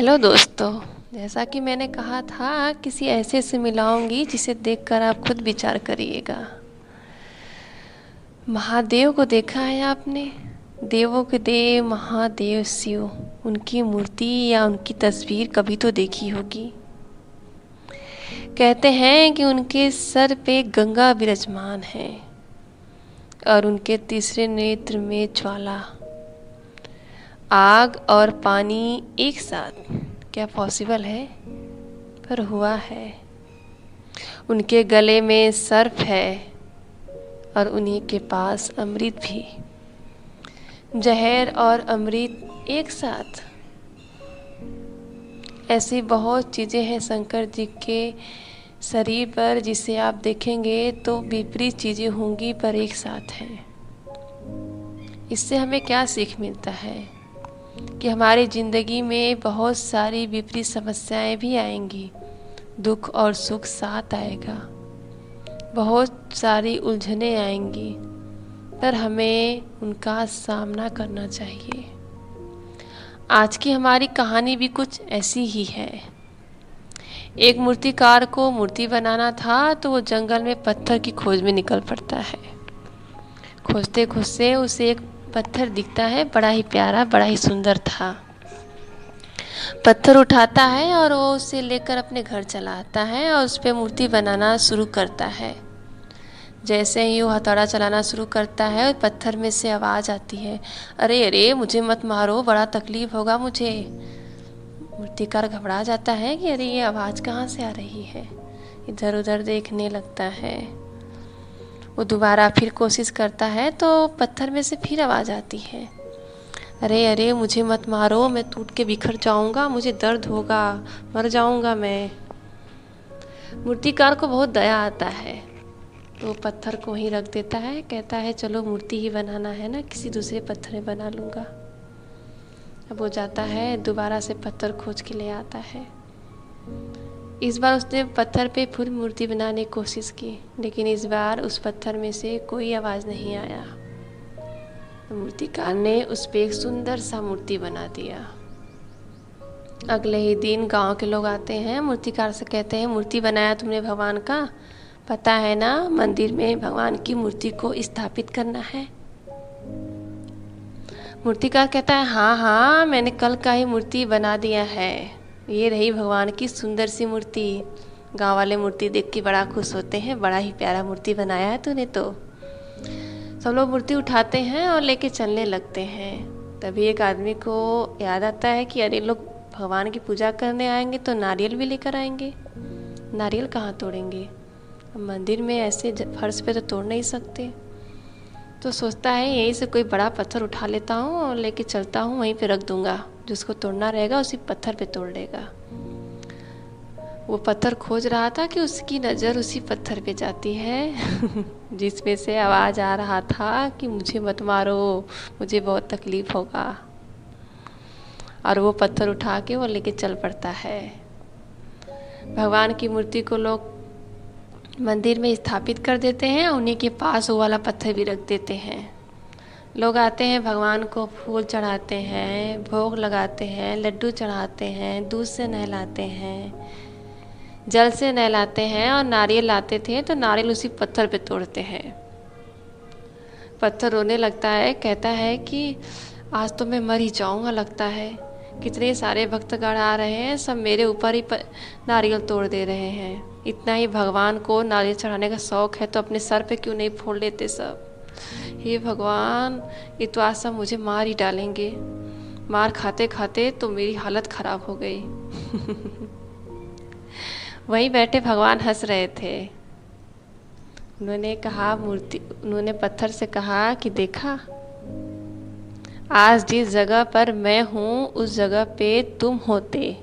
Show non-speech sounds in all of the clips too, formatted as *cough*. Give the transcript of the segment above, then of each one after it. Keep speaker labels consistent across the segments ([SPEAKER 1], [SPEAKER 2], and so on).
[SPEAKER 1] Hello दोस्तों, जैसा कि मैंने कहा था, किसी ऐसे से मिलाऊँगी जिसे देखकर आप खुद विचार करिएगा। महादेव को देखा है आपने? देवों के देव, महादेव शिव, उनकी मूर्ति या उनकी तस्वीर कभी तो देखी होगी। कहते हैं कि उनके सर पे गंगा विराजमान है और उनके तीसरे नेत्र में ज्वाला। आग और पानी एक साथ। क्या पॉसिबल है? पर हुआ है। उनके गले में सर्फ है और उन्हीं के पास अमृत भी। जहर और अमृत एक साथ। ऐसी बहुत चीज़ें हैं शंकर जी के शरीर पर, जिसे आप देखेंगे तो विपरीत चीज़ें होंगी पर एक साथ हैं। इससे हमें क्या सीख मिलता है? कि हमारी ज़िंदगी में बहुत सारी विपरीत समस्याएँ भी आएँगी। दुख और सुख साथ आएगा। बहुत सारी उलझने आएँगी, पर हमें उनका सामना करना चाहिए। आज की हमारी कहानी भी कुछ ऐसी ही है। एक मूर्तिकार को मूर्ति बनाना था तो वो जंगल में पत्थर की खोज में निकल पड़ता है। खोजते खोजते उसे एक पत्थर दिखता है, बड़ा ही प्यारा, बड़ा ही सुंदर था। पत्थर उठाता है और वो उसे लेकर अपने घर चला आता है और उस पर मूर्ति बनाना शुरू करता है। जैसे ही वो हथौड़ा चलाना शुरू करता है, पत्थर में से आवाज़ आती है, अरे अरे, मुझे मत मारो, बड़ा तकलीफ़ होगा मुझे। मूर्तिकार घबरा जाता है कि, अरे, ये आवाज़ कहाँ से आ रही है? इधर उधर देखने लगता है। वो दोबारा फिर कोशिश करता है तो पत्थर में से फिर आवाज़ आती है। अरे अरे, मुझे मत मारो, मैं टूट के बिखर जाऊँगा, मुझे दर्द होगा, मर जाऊँगा मैं। मूर्तिकार को बहुत दया आता है। तो पत्थर को ही रख देता है, कहता है, चलो, मूर्ति ही बनाना है ना, किसी दूसरे पत्थर में बना लूँगा। अब वो जाता है, दोबारा से पत्थर खोज के ले आता है। इस बार उसने पत्थर पे फुल मूर्ति बनाने की कोशिश की, लेकिन इस बार उस पत्थर में से कोई आवाज़ नहीं आया। मूर्तिकार ने उस पर एक सुंदर सा मूर्ति बना दिया। अगले ही दिन गाँव के लोग आते हैं, मूर्तिकार से कहते हैं, मूर्ति बनाया तुमने भगवान का? पता है ना, मंदिर में भगवान की मूर्ति को स्थापित करना है। मूर्तिकार कहता है हाँ हाँ मैंने कल का ही मूर्ति बना दिया है। ये रही भगवान की सुंदर सी मूर्ति। गाँव वाले मूर्ति देख के बड़ा खुश होते हैं, बड़ा ही प्यारा मूर्ति बनाया है तूने तो। सब लोग मूर्ति उठाते हैं और लेके चलने लगते हैं। तभी एक आदमी को याद आता है कि अरे, लोग भगवान की पूजा करने आएँगे तो नारियल भी लेकर आएँगे। नारियल कहाँ तोड़ेंगे? मंदिर में ऐसे फर्श पे तो तोड़ नहीं सकते। तो सोचता है यहीं से कोई बड़ा पत्थर उठा लेता हूँ और लेके चलता हूँ, वहीं पे रख दूँगा। जिसको तोड़ना रहेगा, उसी पत्थर पे तोड़ लेगा। वो पत्थर खोज रहा था कि उसकी नज़र उसी पत्थर पे जाती है, *laughs* जिसमें से आवाज़ आ रहा था कि मुझे मत मारो, मुझे बहुत तकलीफ़ होगा। और वो पत्थर उठा के वो लेके चल पड़ता है। भगवान की मूर्ति को लोग मंदिर में स्थापित कर देते हैं, उन्हीं के पास वो वाला पत्थर भी रख देते हैं। लोग आते हैं, भगवान को फूल चढ़ाते हैं, भोग लगाते हैं, लड्डू चढ़ाते हैं, दूध से नहलाते हैं, जल से नहलाते हैं और नारियल लाते थे तो नारियल उसी पत्थर पे तोड़ते हैं। पत्थर रोने लगता है, कहता है कि आज तो मैं मर ही जाऊँगा लगता है। कितने सारे भक्तगण आ रहे हैं, सब मेरे ऊपर ही नारियल तोड़ दे रहे हैं। इतना ही भगवान को नारियल चढ़ाने का शौक है तो अपने सर पे क्यों नहीं फोड़ लेते सब? हे भगवान, ये तो मुझे मार ही डालेंगे। मार खाते खाते तो मेरी हालत ख़राब हो गई। *laughs* वहीं बैठे भगवान हंस रहे थे। उन्होंने कहा, मूर्ति, उन्होंने पत्थर से कहा कि देखा, आज जिस जगह पर मैं हूँ, उस जगह पे तुम होते।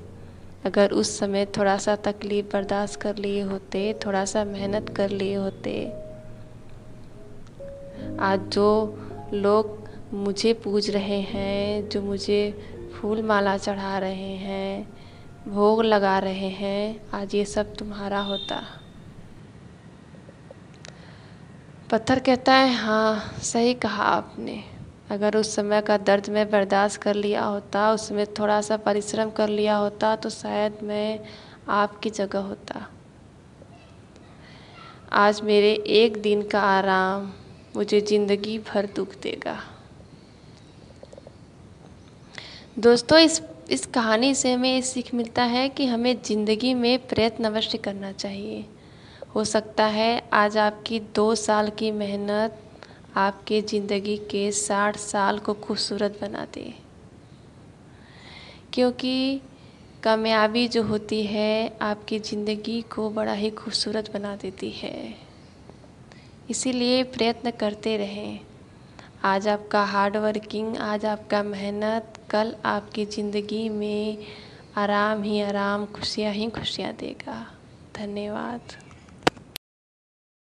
[SPEAKER 1] अगर उस समय थोड़ा सा तकलीफ़ बर्दाश्त कर लिए होते, थोड़ा सा मेहनत कर लिए होते आज जो लोग मुझे पूज रहे हैं, जो मुझे फूल माला चढ़ा रहे हैं, भोग लगा रहे हैं, आज ये सब तुम्हारा होता। पत्थर कहता है हाँ सही कहा आपने। अगर उस समय का दर्द मैं बर्दाश्त कर लिया होता उसमें थोड़ा सा परिश्रम कर लिया होता तो शायद मैं आपकी जगह होता। आज मेरे एक दिन का आराम मुझे ज़िंदगी भर दुख देगा। दोस्तों, इस इस कहानी से हमें ये सीख मिलता है कि हमें ज़िंदगी में प्रयत्न अवश्य करना चाहिए। हो सकता है आज आपकी दो साल की मेहनत आपके ज़िंदगी के साठ साल को खूबसूरत बना दे। क्योंकि कामयाबी जो होती है, आपकी ज़िंदगी को बड़ा ही खूबसूरत बना देती है। इसीलिए प्रयत्न करते रहें। आज आपका हार्ड वर्किंग आज आपका मेहनत, कल आपकी ज़िंदगी में आराम ही आराम, खुशियाँ ही खुशियाँ देगा। धन्यवाद।